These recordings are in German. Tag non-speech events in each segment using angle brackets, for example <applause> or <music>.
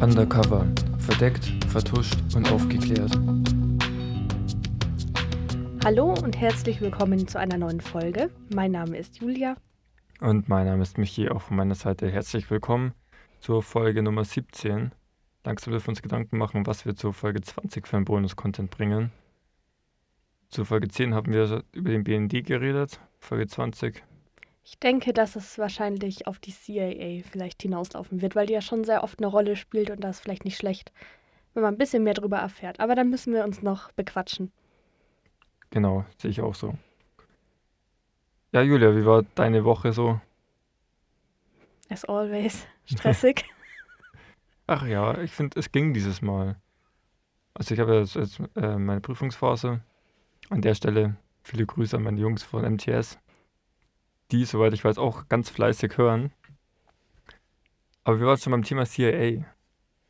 Undercover. Verdeckt, vertuscht und aufgeklärt. Hallo und herzlich willkommen zu einer neuen Folge. Mein Name ist Julia. Und mein Name ist Michi, auch von meiner Seite herzlich willkommen zur Folge Nummer 17. Langsam dürfen wir uns Gedanken machen, was wir zur Folge 20 für einen Bonus-Content bringen. Zur Folge 10 haben wir über den BND geredet, Folge 20 ich denke, dass es wahrscheinlich auf die CIA vielleicht hinauslaufen wird, weil die ja schon sehr oft eine Rolle spielt und das ist vielleicht nicht schlecht, wenn man ein bisschen mehr darüber erfährt. Aber dann müssen wir uns noch bequatschen. Genau, sehe ich auch so. Ja, Julia, wie war deine Woche so? As always, <laughs> stressig. <laughs> Ach ja, ich finde, es ging dieses Mal. Also ich habe jetzt, jetzt äh, meine Prüfungsphase. An der Stelle viele Grüße an meine Jungs von MTS die, soweit ich weiß, auch ganz fleißig hören. Aber wir waren schon beim Thema CIA.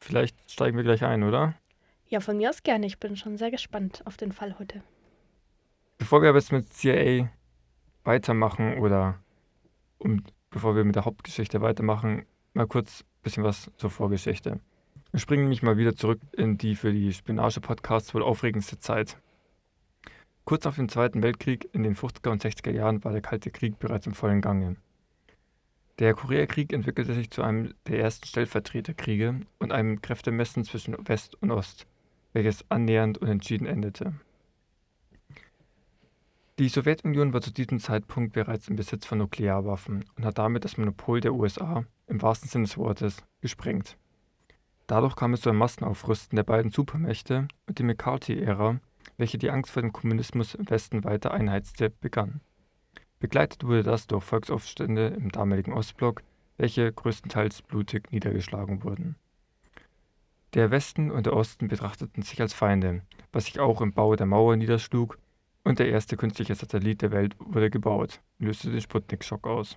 Vielleicht steigen wir gleich ein, oder? Ja, von mir aus gerne. Ich bin schon sehr gespannt auf den Fall heute. Bevor wir aber jetzt mit CIA weitermachen oder um, bevor wir mit der Hauptgeschichte weitermachen, mal kurz ein bisschen was zur Vorgeschichte. Wir springen nämlich mal wieder zurück in die für die Spionage-Podcasts wohl aufregendste Zeit. Kurz nach dem Zweiten Weltkrieg in den 50er und 60er Jahren war der Kalte Krieg bereits im vollen Gange. Der Koreakrieg entwickelte sich zu einem der ersten Stellvertreterkriege und einem Kräftemessen zwischen West und Ost, welches annähernd und entschieden endete. Die Sowjetunion war zu diesem Zeitpunkt bereits im Besitz von Nuklearwaffen und hat damit das Monopol der USA, im wahrsten Sinne des Wortes, gesprengt. Dadurch kam es zu einem Massenaufrüsten der beiden Supermächte und die McCarthy-Ära welche die Angst vor dem Kommunismus im Westen weiter einheizte, begann. Begleitet wurde das durch Volksaufstände im damaligen Ostblock, welche größtenteils blutig niedergeschlagen wurden. Der Westen und der Osten betrachteten sich als Feinde, was sich auch im Bau der Mauer niederschlug, und der erste künstliche Satellit der Welt wurde gebaut löste den Sputnik-Schock aus.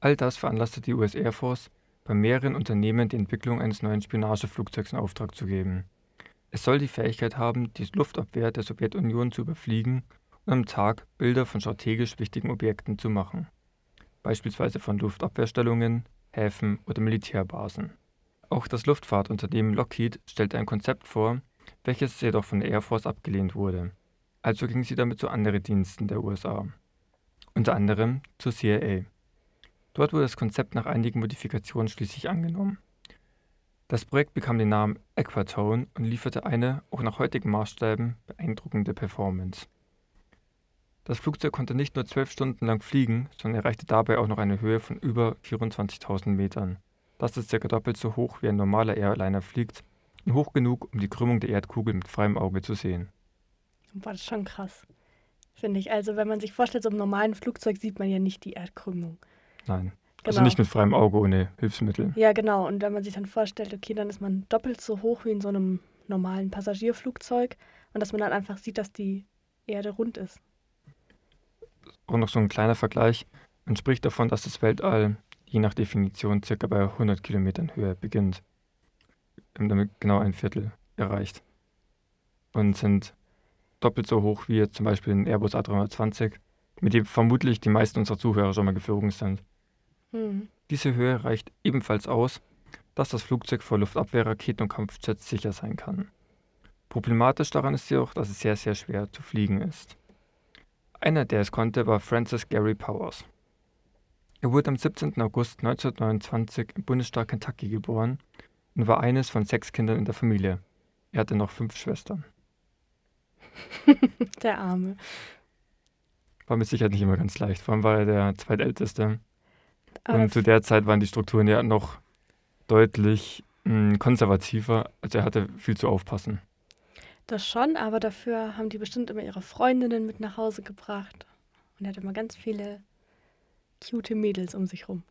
All das veranlasste die US Air Force, bei mehreren Unternehmen die Entwicklung eines neuen Spionageflugzeugs in Auftrag zu geben. Es soll die Fähigkeit haben, die Luftabwehr der Sowjetunion zu überfliegen und am Tag Bilder von strategisch wichtigen Objekten zu machen, beispielsweise von Luftabwehrstellungen, Häfen oder Militärbasen. Auch das Luftfahrtunternehmen Lockheed stellte ein Konzept vor, welches jedoch von der Air Force abgelehnt wurde. Also ging sie damit zu anderen Diensten der USA, unter anderem zur CIA. Dort wurde das Konzept nach einigen Modifikationen schließlich angenommen. Das Projekt bekam den Namen Aquatone und lieferte eine, auch nach heutigen Maßstäben, beeindruckende Performance. Das Flugzeug konnte nicht nur zwölf Stunden lang fliegen, sondern erreichte dabei auch noch eine Höhe von über 24.000 Metern. Das ist circa doppelt so hoch, wie ein normaler Airliner fliegt und hoch genug, um die Krümmung der Erdkugel mit freiem Auge zu sehen. Boah, das ist schon krass. Finde ich. Also, wenn man sich vorstellt, so im normalen Flugzeug sieht man ja nicht die Erdkrümmung. Nein. Also genau. Also nicht mit freiem Auge ohne Hilfsmittel. Ja, genau. Und wenn man sich dann vorstellt, okay, dann ist man doppelt so hoch wie in so einem normalen Passagierflugzeug und dass man dann einfach sieht, dass die Erde rund ist. Und noch so ein kleiner Vergleich. Man spricht davon, dass das Weltall je nach Definition circa bei 100 Kilometern Höhe beginnt. Wir haben damit genau ein Viertel erreicht. Und sind doppelt so hoch wie zum Beispiel ein Airbus A320, mit dem vermutlich die meisten unserer Zuhörer schon mal geflogen sind. Mhm. Diese Höhe reicht ebenfalls aus, dass das Flugzeug vor Luftabwehrraketen und Kampfjets sicher sein kann. Problematisch daran ist jedoch, dass es sehr, sehr schwer zu fliegen ist. Einer, der es konnte, war Francis Gary Powers. Er wurde am 17. August 1929 im Bundesstaat Kentucky geboren und war eines von sechs Kindern in der Familie. Er hatte noch fünf Schwestern. <laughs> der Arme. War mit Sicherheit nicht immer ganz leicht. Vor allem war er der zweitälteste und zu der Zeit waren die Strukturen ja noch deutlich mh, hm, konservativer. Also er hatte viel zu aufpassen. Das schon, aber dafür haben die bestimmt immer ihre Freundinnen mit nach Hause gebracht. Und er hatte immer ganz viele cute Mädels um sich rum.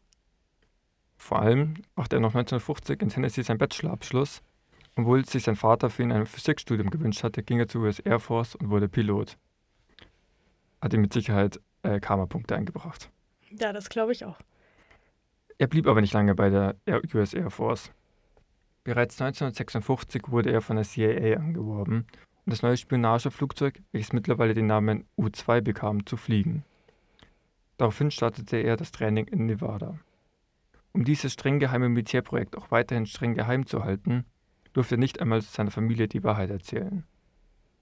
Vor allem machte er noch 1950 in Tennessee seinen Bachelorabschluss. Obwohl sich sein Vater für ihn ein Physikstudium gewünscht hatte, ging er zur US Air Force und wurde Pilot. Hat ihm mit Sicherheit äh, Karma-Punkte eingebracht. Ja, das glaube ich auch. Er blieb aber nicht lange bei der US Air Force. Bereits 1956 wurde er von der CIA angeworben, um das neue Spionageflugzeug, welches mittlerweile den Namen U-2 bekam, zu fliegen. Daraufhin startete er das Training in Nevada. Um dieses streng geheime Militärprojekt auch weiterhin streng geheim zu halten, durfte er nicht einmal seiner Familie die Wahrheit erzählen.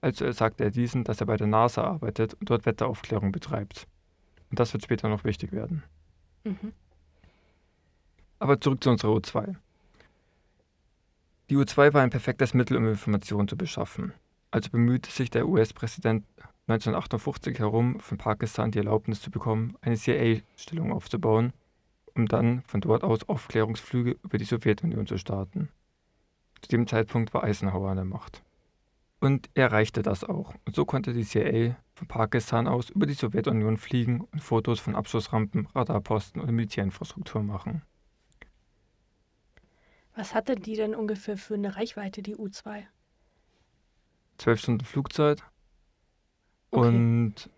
Also sagte er diesen, dass er bei der NASA arbeitet und dort Wetteraufklärung betreibt. Und das wird später noch wichtig werden. Mhm. Aber zurück zu unserer U2. Die U2 war ein perfektes Mittel, um Informationen zu beschaffen. Also bemühte sich der US-Präsident 1958 herum, von Pakistan die Erlaubnis zu bekommen, eine CIA-Stellung aufzubauen, um dann von dort aus Aufklärungsflüge über die Sowjetunion zu starten. Zu dem Zeitpunkt war Eisenhower an der Macht. Und er erreichte das auch. Und so konnte die CIA von Pakistan aus über die Sowjetunion fliegen und Fotos von Abschussrampen, Radarposten und Militärinfrastruktur machen. Was hatte die denn ungefähr für eine Reichweite, die U2? Zwölf Stunden Flugzeit. Okay. Und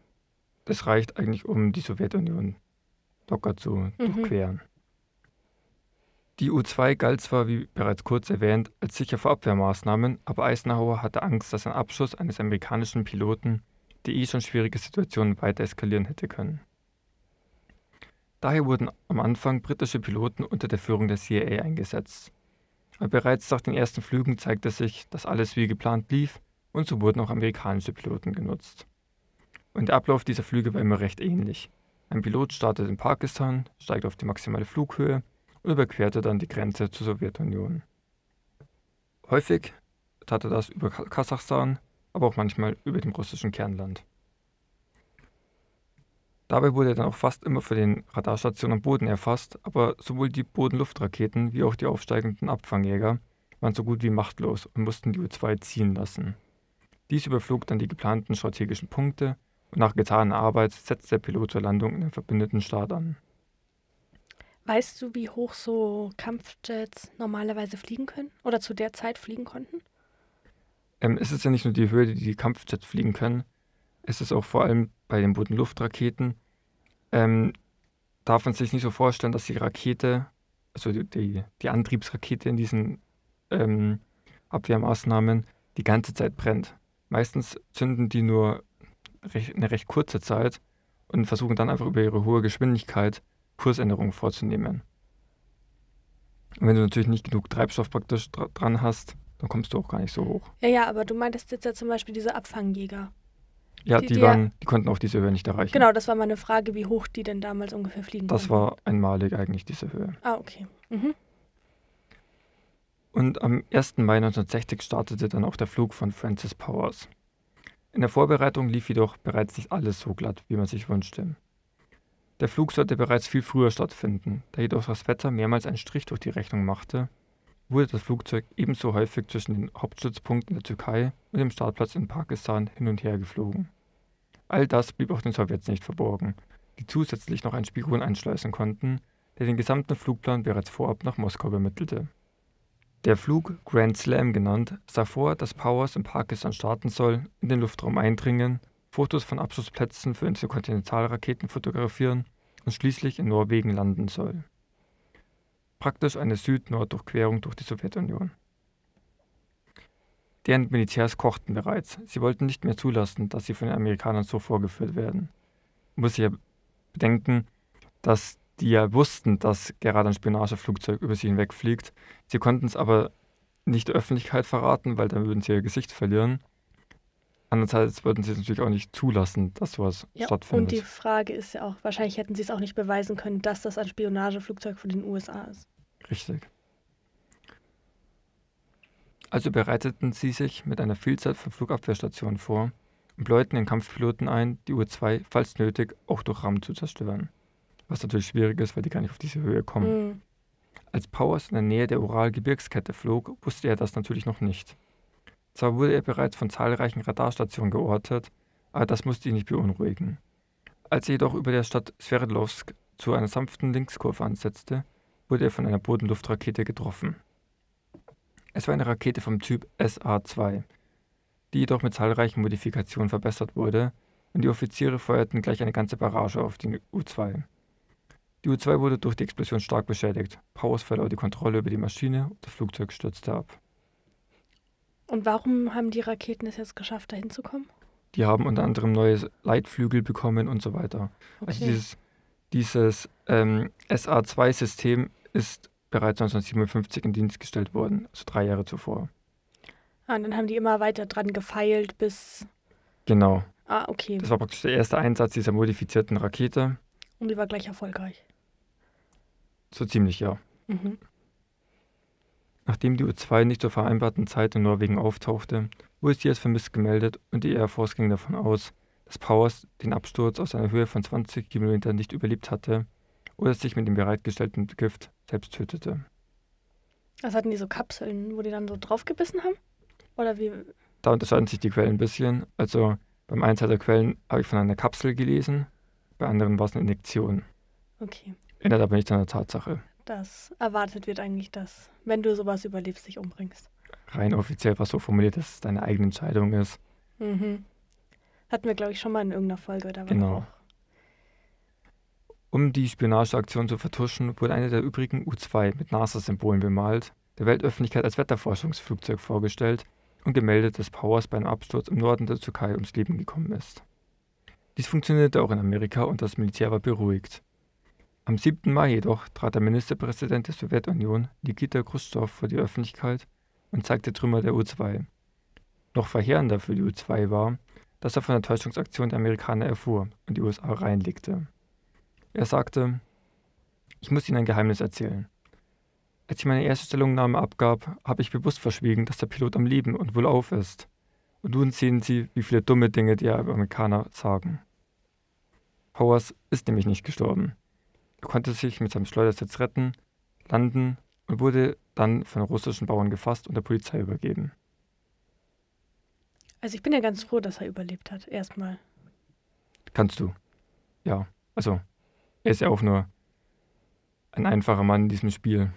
das reicht eigentlich, um die Sowjetunion locker zu mhm. durchqueren. Die U-2 galt zwar, wie bereits kurz erwähnt, als sicher vor Abwehrmaßnahmen, aber Eisenhower hatte Angst, dass ein Abschuss eines amerikanischen Piloten die eh schon schwierige Situation weiter eskalieren hätte können. Daher wurden am Anfang britische Piloten unter der Führung der CIA eingesetzt. Bereits nach den ersten Flügen zeigte sich, dass alles wie geplant lief und so wurden auch amerikanische Piloten genutzt. Und der Ablauf dieser Flüge war immer recht ähnlich. Ein Pilot startet in Pakistan, steigt auf die maximale Flughöhe und überquerte dann die Grenze zur Sowjetunion. Häufig tat er das über Kasachstan, aber auch manchmal über dem russischen Kernland. Dabei wurde er dann auch fast immer für den Radarstationen am Boden erfasst, aber sowohl die Bodenluftraketen wie auch die aufsteigenden Abfangjäger waren so gut wie machtlos und mussten die U-2 ziehen lassen. Dies überflog dann die geplanten strategischen Punkte und nach getaner Arbeit setzte der Pilot zur Landung in den verbündeten Staat an. Weißt du, wie hoch so Kampfjets normalerweise fliegen können oder zu der Zeit fliegen konnten? Ähm, es ist ja nicht nur die Höhe, die die Kampfjets fliegen können, es ist auch vor allem bei den Bodenluftraketen. Ähm, darf man sich nicht so vorstellen, dass die Rakete, also die, die, die Antriebsrakete in diesen ähm, Abwehrmaßnahmen die ganze Zeit brennt. Meistens zünden die nur recht, eine recht kurze Zeit und versuchen dann einfach über ihre hohe Geschwindigkeit Kursänderungen vorzunehmen. Und wenn du natürlich nicht genug Treibstoff praktisch dran hast, dann kommst du auch gar nicht so hoch. Ja, ja, aber du meintest jetzt ja zum Beispiel diese Abfangjäger. Ja, die, die, waren, die konnten auch diese Höhe nicht erreichen. Genau, das war meine Frage, wie hoch die denn damals ungefähr fliegen Das konnten. war einmalig eigentlich diese Höhe. Ah, okay. Mhm. Und am 1. Mai 1960 startete dann auch der Flug von Francis Powers. In der Vorbereitung lief jedoch bereits nicht alles so glatt, wie man sich wünschte. Der Flug sollte bereits viel früher stattfinden, da jedoch das Wetter mehrmals einen Strich durch die Rechnung machte, wurde das Flugzeug ebenso häufig zwischen den Hauptstützpunkten der Türkei und dem Startplatz in Pakistan hin und her geflogen. All das blieb auch den Sowjets nicht verborgen, die zusätzlich noch einen Spion einschleusen konnten, der den gesamten Flugplan bereits vorab nach Moskau übermittelte. Der Flug, Grand Slam genannt, sah vor, dass Powers in Pakistan starten soll, in den Luftraum eindringen, Fotos von Abschussplätzen für Interkontinentalraketen fotografieren und schließlich in Norwegen landen soll. Praktisch eine Süd-Nord-Durchquerung durch die Sowjetunion. Deren Militärs kochten bereits. Sie wollten nicht mehr zulassen, dass sie von den Amerikanern so vorgeführt werden. Man muss ja bedenken, dass die ja wussten, dass gerade ein Spionageflugzeug über sie hinwegfliegt. Sie konnten es aber nicht der Öffentlichkeit verraten, weil dann würden sie ihr Gesicht verlieren. Andererseits würden sie es natürlich auch nicht zulassen, dass sowas ja, stattfindet. Und die Frage ist ja auch, wahrscheinlich hätten sie es auch nicht beweisen können, dass das ein Spionageflugzeug von den USA ist. Richtig. Also bereiteten sie sich mit einer Vielzahl von Flugabwehrstationen vor und bläuten den Kampfpiloten ein, die U-2, falls nötig, auch durch Rahmen zu zerstören. Was natürlich schwierig ist, weil die gar nicht auf diese Höhe kommen. Mhm. Als Powers in der Nähe der Ural-Gebirgskette flog, wusste er das natürlich noch nicht. Zwar wurde er bereits von zahlreichen Radarstationen geortet, aber das musste ihn nicht beunruhigen. Als er jedoch über der Stadt Sverdlovsk zu einer sanften Linkskurve ansetzte, wurde er von einer Bodenluftrakete getroffen. Es war eine Rakete vom Typ SA-2, die jedoch mit zahlreichen Modifikationen verbessert wurde, und die Offiziere feuerten gleich eine ganze Barrage auf die U-2. Die U-2 wurde durch die Explosion stark beschädigt. Powers verlor die Kontrolle über die Maschine und das Flugzeug stürzte ab. Und warum haben die Raketen es jetzt geschafft, dahin zu kommen? Die haben unter anderem neue Leitflügel bekommen und so weiter. Also okay. Also dieses, dieses ähm, SA-2-System ist bereits 1957 in Dienst gestellt worden, also drei Jahre zuvor. Ah, und dann haben die immer weiter dran gefeilt, bis. Genau. Ah, okay. Das war praktisch der erste Einsatz dieser modifizierten Rakete. Und die war gleich erfolgreich. So ziemlich, ja. Mhm. Nachdem die U-2 nicht zur vereinbarten Zeit in Norwegen auftauchte, wurde sie als vermisst gemeldet und die Air Force ging davon aus, dass Powers den Absturz aus einer Höhe von 20 Kilometern nicht überlebt hatte oder sich mit dem bereitgestellten Gift selbst tötete. Was hatten die so Kapseln, wo die dann so draufgebissen haben? Oder wie? Da unterscheiden sich die Quellen ein bisschen. Also beim einen Teil der Quellen habe ich von einer Kapsel gelesen, bei anderen war es eine Injektion. Okay. Ändert aber nichts an der Tatsache. Das erwartet wird eigentlich, dass, wenn du sowas überlebst, dich umbringst. Rein offiziell war es so formuliert, dass es deine eigene Entscheidung ist. Mhm. Hatten wir, glaube ich, schon mal in irgendeiner Folge. Da Genau. auch. Um die Spionageaktion zu vertuschen, wurde eine der übrigen U-2 mit NASA-Symbolen bemalt, der Weltöffentlichkeit als Wetterforschungsflugzeug vorgestellt und gemeldet, dass Powers bei einem Absturz im Norden der Türkei ums Leben gekommen ist. Dies funktionierte auch in Amerika und das Militär war beruhigt. Am 7. Mai jedoch trat der Ministerpräsident der Sowjetunion, Nikita Khrushchev, vor die Öffentlichkeit und zeigte Trümmer der U-2. Noch verheerender für die U-2 war, dass er von der Täuschungsaktion der Amerikaner erfuhr und die USA reinlegte. Er sagte, ich muss Ihnen ein Geheimnis erzählen. Als ich meine erste Stellungnahme abgab, habe ich bewusst verschwiegen, dass der Pilot am Leben und wohlauf ist. Und nun sehen Sie, wie viele dumme Dinge die Amerikaner sagen. Powers ist nämlich nicht gestorben. Er konnte sich mit seinem Schleudersitz retten, landen und wurde dann von russischen Bauern gefasst und der Polizei übergeben. Also ich bin ja ganz froh, dass er überlebt hat. Erstmal. Kannst du. Ja, also, er ist ja auch nur ein einfacher Mann in diesem Spiel.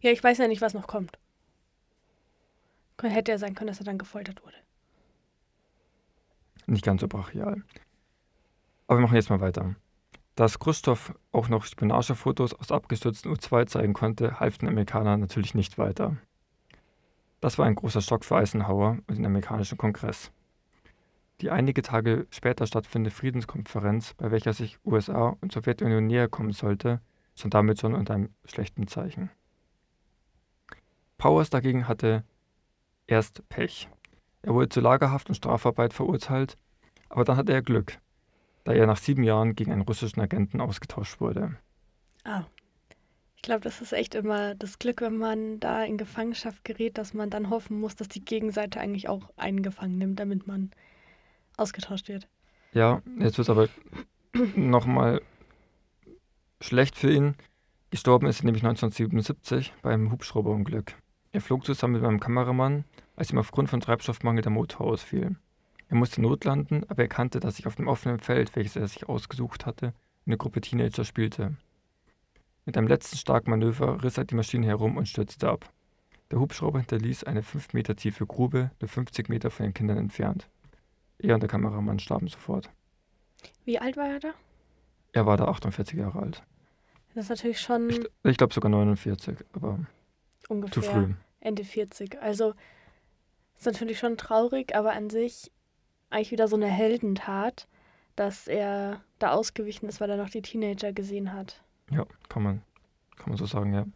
Ja, ich weiß ja nicht, was noch kommt. Hätte ja sein können, dass er dann gefoltert wurde. Nicht ganz so brachial. Aber wir machen jetzt mal weiter. Dass Khrushchev auch noch Spionagefotos aus abgestürzten U-2 zeigen konnte, half den Amerikanern natürlich nicht weiter. Das war ein großer Schock für Eisenhower und den amerikanischen Kongress. Die einige Tage später stattfindende Friedenskonferenz, bei welcher sich USA und Sowjetunion näher kommen sollte, stand damit schon unter einem schlechten Zeichen. Powers dagegen hatte erst Pech. Er wurde zu Lagerhaft und Strafarbeit verurteilt, aber dann hatte er Glück, da er nach sieben Jahren gegen einen russischen Agenten ausgetauscht wurde. Ah. Ich glaube, das ist echt immer das Glück, wenn man da in Gefangenschaft gerät, dass man dann hoffen muss, dass die Gegenseite eigentlich auch einen gefangen nimmt, damit man ausgetauscht wird. Ja, jetzt wird es aber nochmal schlecht für ihn. Gestorben ist er nämlich 1977 beim Hubschrauberunglück. Er flog zusammen mit meinem Kameramann, als ihm aufgrund von Treibstoffmangel der Motor ausfiel. Er musste notlanden, aber er erkannte, dass sich auf dem offenen Feld, welches er sich ausgesucht hatte, eine Gruppe Teenager spielte. Mit einem letzten starken Manöver riss er die Maschine herum und stürzte ab. Der Hubschrauber hinterließ eine 5 Meter tiefe Grube, nur 50 Meter von den Kindern entfernt. Er und der Kameramann starben sofort. Wie alt war er da? Er war da 48 Jahre alt. Das ist natürlich schon Ich, ich glaube sogar 49, aber ungefähr zu früh. Ende 40. Also ist natürlich schon traurig, aber an sich eigentlich wieder so eine Heldentat, dass er da ausgewichen ist, weil er noch die Teenager gesehen hat. Ja, kann man, kann man so sagen, ja.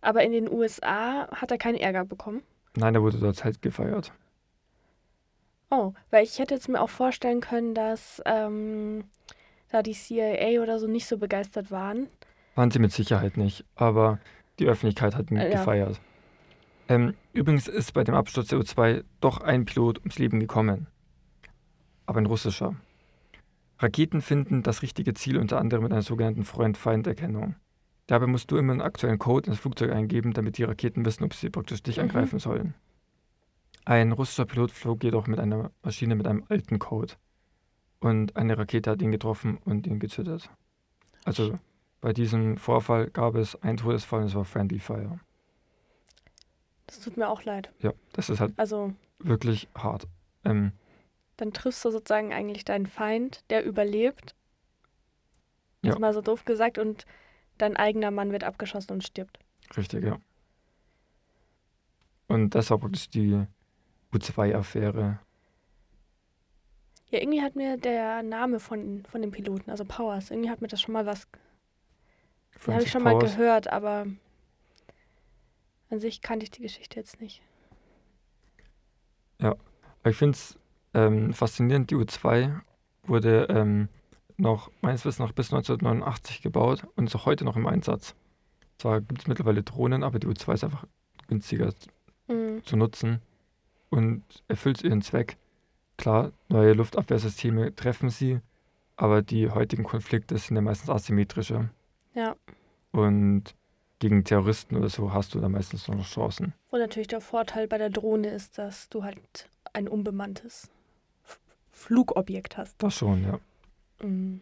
Aber in den USA hat er keinen Ärger bekommen. Nein, er wurde dort halt gefeiert. Oh, weil ich hätte jetzt mir auch vorstellen können, dass ähm, da die CIA oder so nicht so begeistert waren. Waren sie mit Sicherheit nicht, aber die Öffentlichkeit hat ihn Äh, ja. gefeiert. Ähm, übrigens ist bei dem Absturz der U-2 doch ein Pilot ums Leben gekommen. Aber ein russischer. Raketen finden das richtige Ziel unter anderem mit einer sogenannten Freund-Feind-Erkennung. Dabei musst du immer einen aktuellen Code ins Flugzeug eingeben, damit die Raketen wissen, ob sie praktisch dich Mhm. angreifen sollen. Ein russischer Pilot flog jedoch mit einer Maschine mit einem alten Code. Und eine Rakete hat ihn getroffen und ihn getötet. Also bei diesem Vorfall gab es einen Todesfall und es war Friendly Fire. Das tut mir auch leid. Ja, das ist halt Also wirklich hart. Ähm, dann triffst du sozusagen eigentlich deinen Feind, der überlebt. Ja. mal so doof gesagt und dein eigener Mann wird abgeschossen und stirbt. richtig, ja. Und das war praktisch die U2-Affäre. Ja, irgendwie hat mir der Name von, von dem Piloten, also Powers, irgendwie hat mir das schon mal was. Den habe ich schon mal gehört, aber an sich kannte ich die Geschichte jetzt nicht. Ja, ich finde es ähm, faszinierend. Die U2 wurde ähm, noch, meines Wissens noch bis 1989 gebaut und ist auch heute noch im Einsatz. Zwar gibt es mittlerweile Drohnen, aber die U2 ist einfach günstiger mhm. zu nutzen und erfüllt ihren Zweck. Klar, neue Luftabwehrsysteme treffen sie, aber die heutigen Konflikte sind ja meistens asymmetrische. Ja. Und gegen Terroristen oder so hast du da meistens noch Chancen. Und natürlich der Vorteil bei der Drohne ist, dass du halt ein unbemanntes Flugobjekt hast. Das schon, ja. Mhm.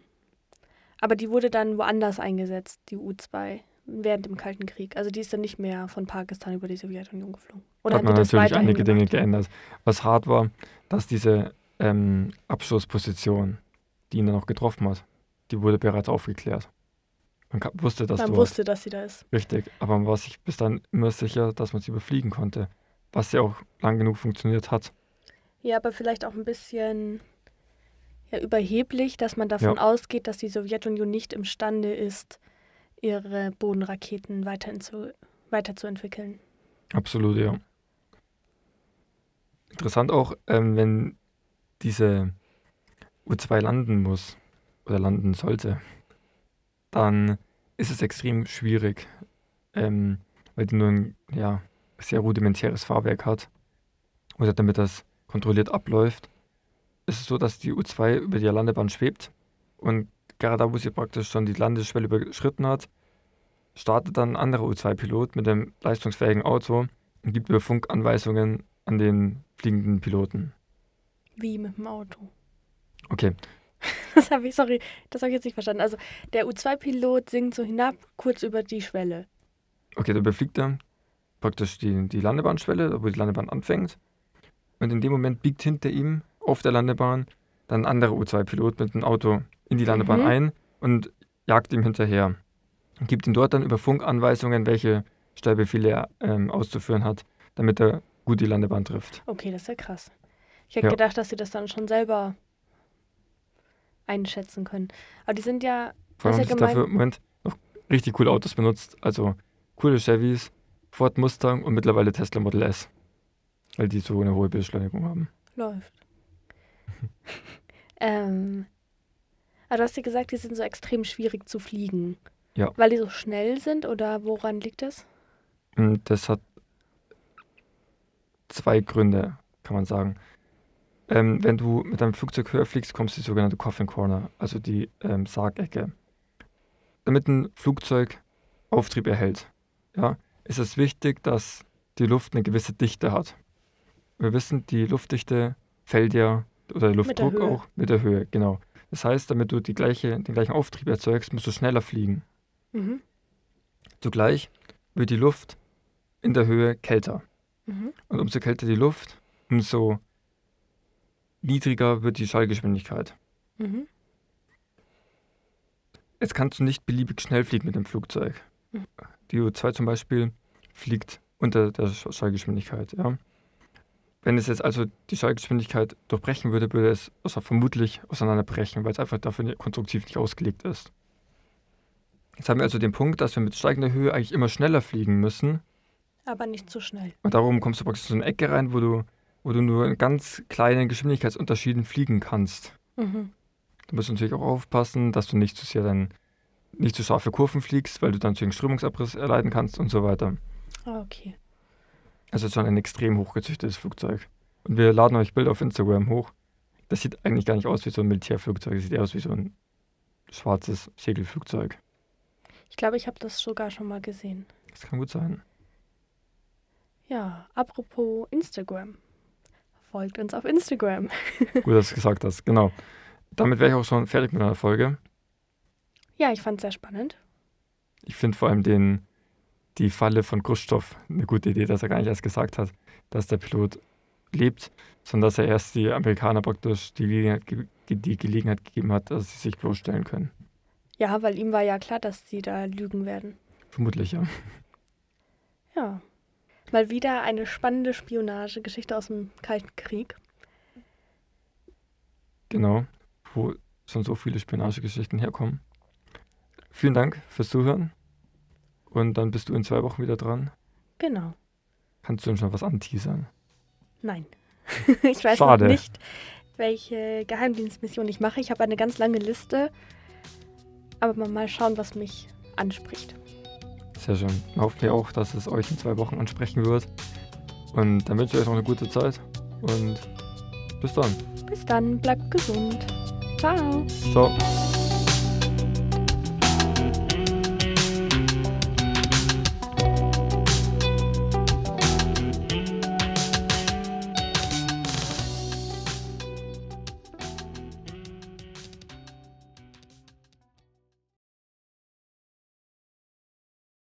Aber die wurde dann woanders eingesetzt, die U-2, während dem Kalten Krieg. Also die ist dann nicht mehr von Pakistan über die Sowjetunion geflogen. Oder hat man natürlich einige Dinge geändert. Was hart war, dass diese ähm, Abschussposition, die ihn dann auch getroffen hat, die wurde bereits aufgeklärt. Man wusste, dass man wusste, dass sie da ist. Richtig, aber man war sich bis dann immer sicher, dass man sie überfliegen konnte, was ja auch lang genug funktioniert hat. Ja, aber vielleicht auch ein bisschen ja, überheblich, dass man davon ja. ausgeht, dass die Sowjetunion nicht imstande ist, ihre Bodenraketen weiterzuentwickeln. Absolut, ja. Interessant auch, ähm, wenn diese U2 landen muss oder landen sollte, dann ist es extrem schwierig, ähm, weil die nur ein ja, sehr rudimentäres Fahrwerk hat. Oder damit das kontrolliert abläuft, ist es so, dass die U2 über die Landebahn schwebt und gerade da, wo sie praktisch schon die Landesschwelle überschritten hat, startet dann ein anderer U2-Pilot mit einem leistungsfähigen Auto und gibt über Funk Anweisungen an den fliegenden Piloten. Wie mit dem Auto? Okay. <laughs> Das habe ich, sorry, das habe ich jetzt nicht verstanden. Also der U2-Pilot sinkt so hinab, kurz über die Schwelle. Okay, da überfliegt er praktisch die, die Landebahnschwelle, wo die Landebahn anfängt. Und in dem Moment biegt hinter ihm auf der Landebahn dann ein anderer U2-Pilot mit dem Auto in die Landebahn mhm. ein und jagt ihm hinterher. Und gibt ihm dort dann über Funk Anweisungen, welche Stellbefehle er ähm, auszuführen hat, damit er gut die Landebahn trifft. Okay, das ist ja krass. Ich hätte ja. gedacht, dass sie das dann schon selber einschätzen können. Aber die sind ja. Vor allem ja dafür im Moment noch richtig coole Autos benutzt. Also coole Chevys, Ford Mustang und mittlerweile Tesla Model S. Weil die so eine hohe Beschleunigung haben. Läuft. <laughs> ähm, aber du hast ja gesagt, die sind so extrem schwierig zu fliegen. Ja. Weil die so schnell sind oder woran liegt das? Hm, das hat zwei Gründe, kann man sagen. Ähm, wenn du mit einem Flugzeug höher fliegst, kommst du die sogenannte Coffin Corner, also die ähm, Sargecke. Damit ein Flugzeug Auftrieb erhält, ja, ist es wichtig, dass die Luft eine gewisse Dichte hat. Wir wissen, die Luftdichte fällt ja, oder der Luftdruck mit der auch mit der Höhe, genau. Das heißt, damit du gleiche, den gleichen Auftrieb erzeugst, musst du schneller fliegen. Mhm. Zugleich wird die Luft in der Höhe kälter. Mhm. Und umso kälter die Luft, umso niedriger wird die Schallgeschwindigkeit. Mhm. Jetzt kannst du nicht beliebig schnell fliegen mit dem Flugzeug. Mhm. Die U2 zum Beispiel fliegt unter der Schallgeschwindigkeit. Ja? Wenn es jetzt also die Schallgeschwindigkeit durchbrechen würde, würde es also vermutlich auseinanderbrechen, weil es einfach dafür konstruktiv nicht ausgelegt ist. Jetzt haben wir also den Punkt, dass wir mit steigender Höhe eigentlich immer schneller fliegen müssen. Aber nicht zu so schnell. Und darum kommst du praktisch in so eine Ecke rein, wo du wo du nur in ganz kleinen Geschwindigkeitsunterschieden fliegen kannst. Mhm. Du musst natürlich auch aufpassen, dass du nicht zu sehr dann nicht zu scharfe Kurven fliegst, weil du dann zu Strömungsabriss erleiden kannst und so weiter. Ah, okay. Also schon ein extrem hochgezüchtetes Flugzeug. Und wir laden euch Bilder auf Instagram hoch. Das sieht eigentlich gar nicht aus wie so ein Militärflugzeug, das sieht eher aus wie so ein schwarzes Segelflugzeug. Ich glaube, ich habe das sogar schon mal gesehen. Das kann gut sein. Ja, apropos Instagram. Folgt uns auf Instagram. <laughs> Gut, dass du gesagt hast, genau. Damit wäre ich auch schon fertig mit meiner Folge. Ja, ich fand es sehr spannend. Ich finde vor allem den, die Falle von Khrushchev eine gute Idee, dass er gar nicht erst gesagt hat, dass der Pilot lebt, sondern dass er erst die Amerikaner praktisch die Gelegenheit, die Gelegenheit gegeben hat, dass sie sich bloßstellen können. Ja, weil ihm war ja klar, dass sie da lügen werden. Vermutlich, ja. Ja. Mal wieder eine spannende Spionagegeschichte aus dem Kalten Krieg. Genau, wo schon so viele Spionagegeschichten herkommen. Vielen Dank fürs Zuhören Und dann bist du in zwei Wochen wieder dran. Genau. Kannst du uns schon was anteasern? Nein. <laughs> ich weiß Schade. noch nicht, welche Geheimdienstmission ich mache. Ich habe eine ganz lange Liste. Aber mal schauen, was mich anspricht. Sehr schön. Hoffen wir auch, dass es euch in zwei Wochen ansprechen wird. Und dann wünsche ich euch noch eine gute Zeit. Und bis dann. Bis dann. Bleibt gesund. Ciao. Ciao.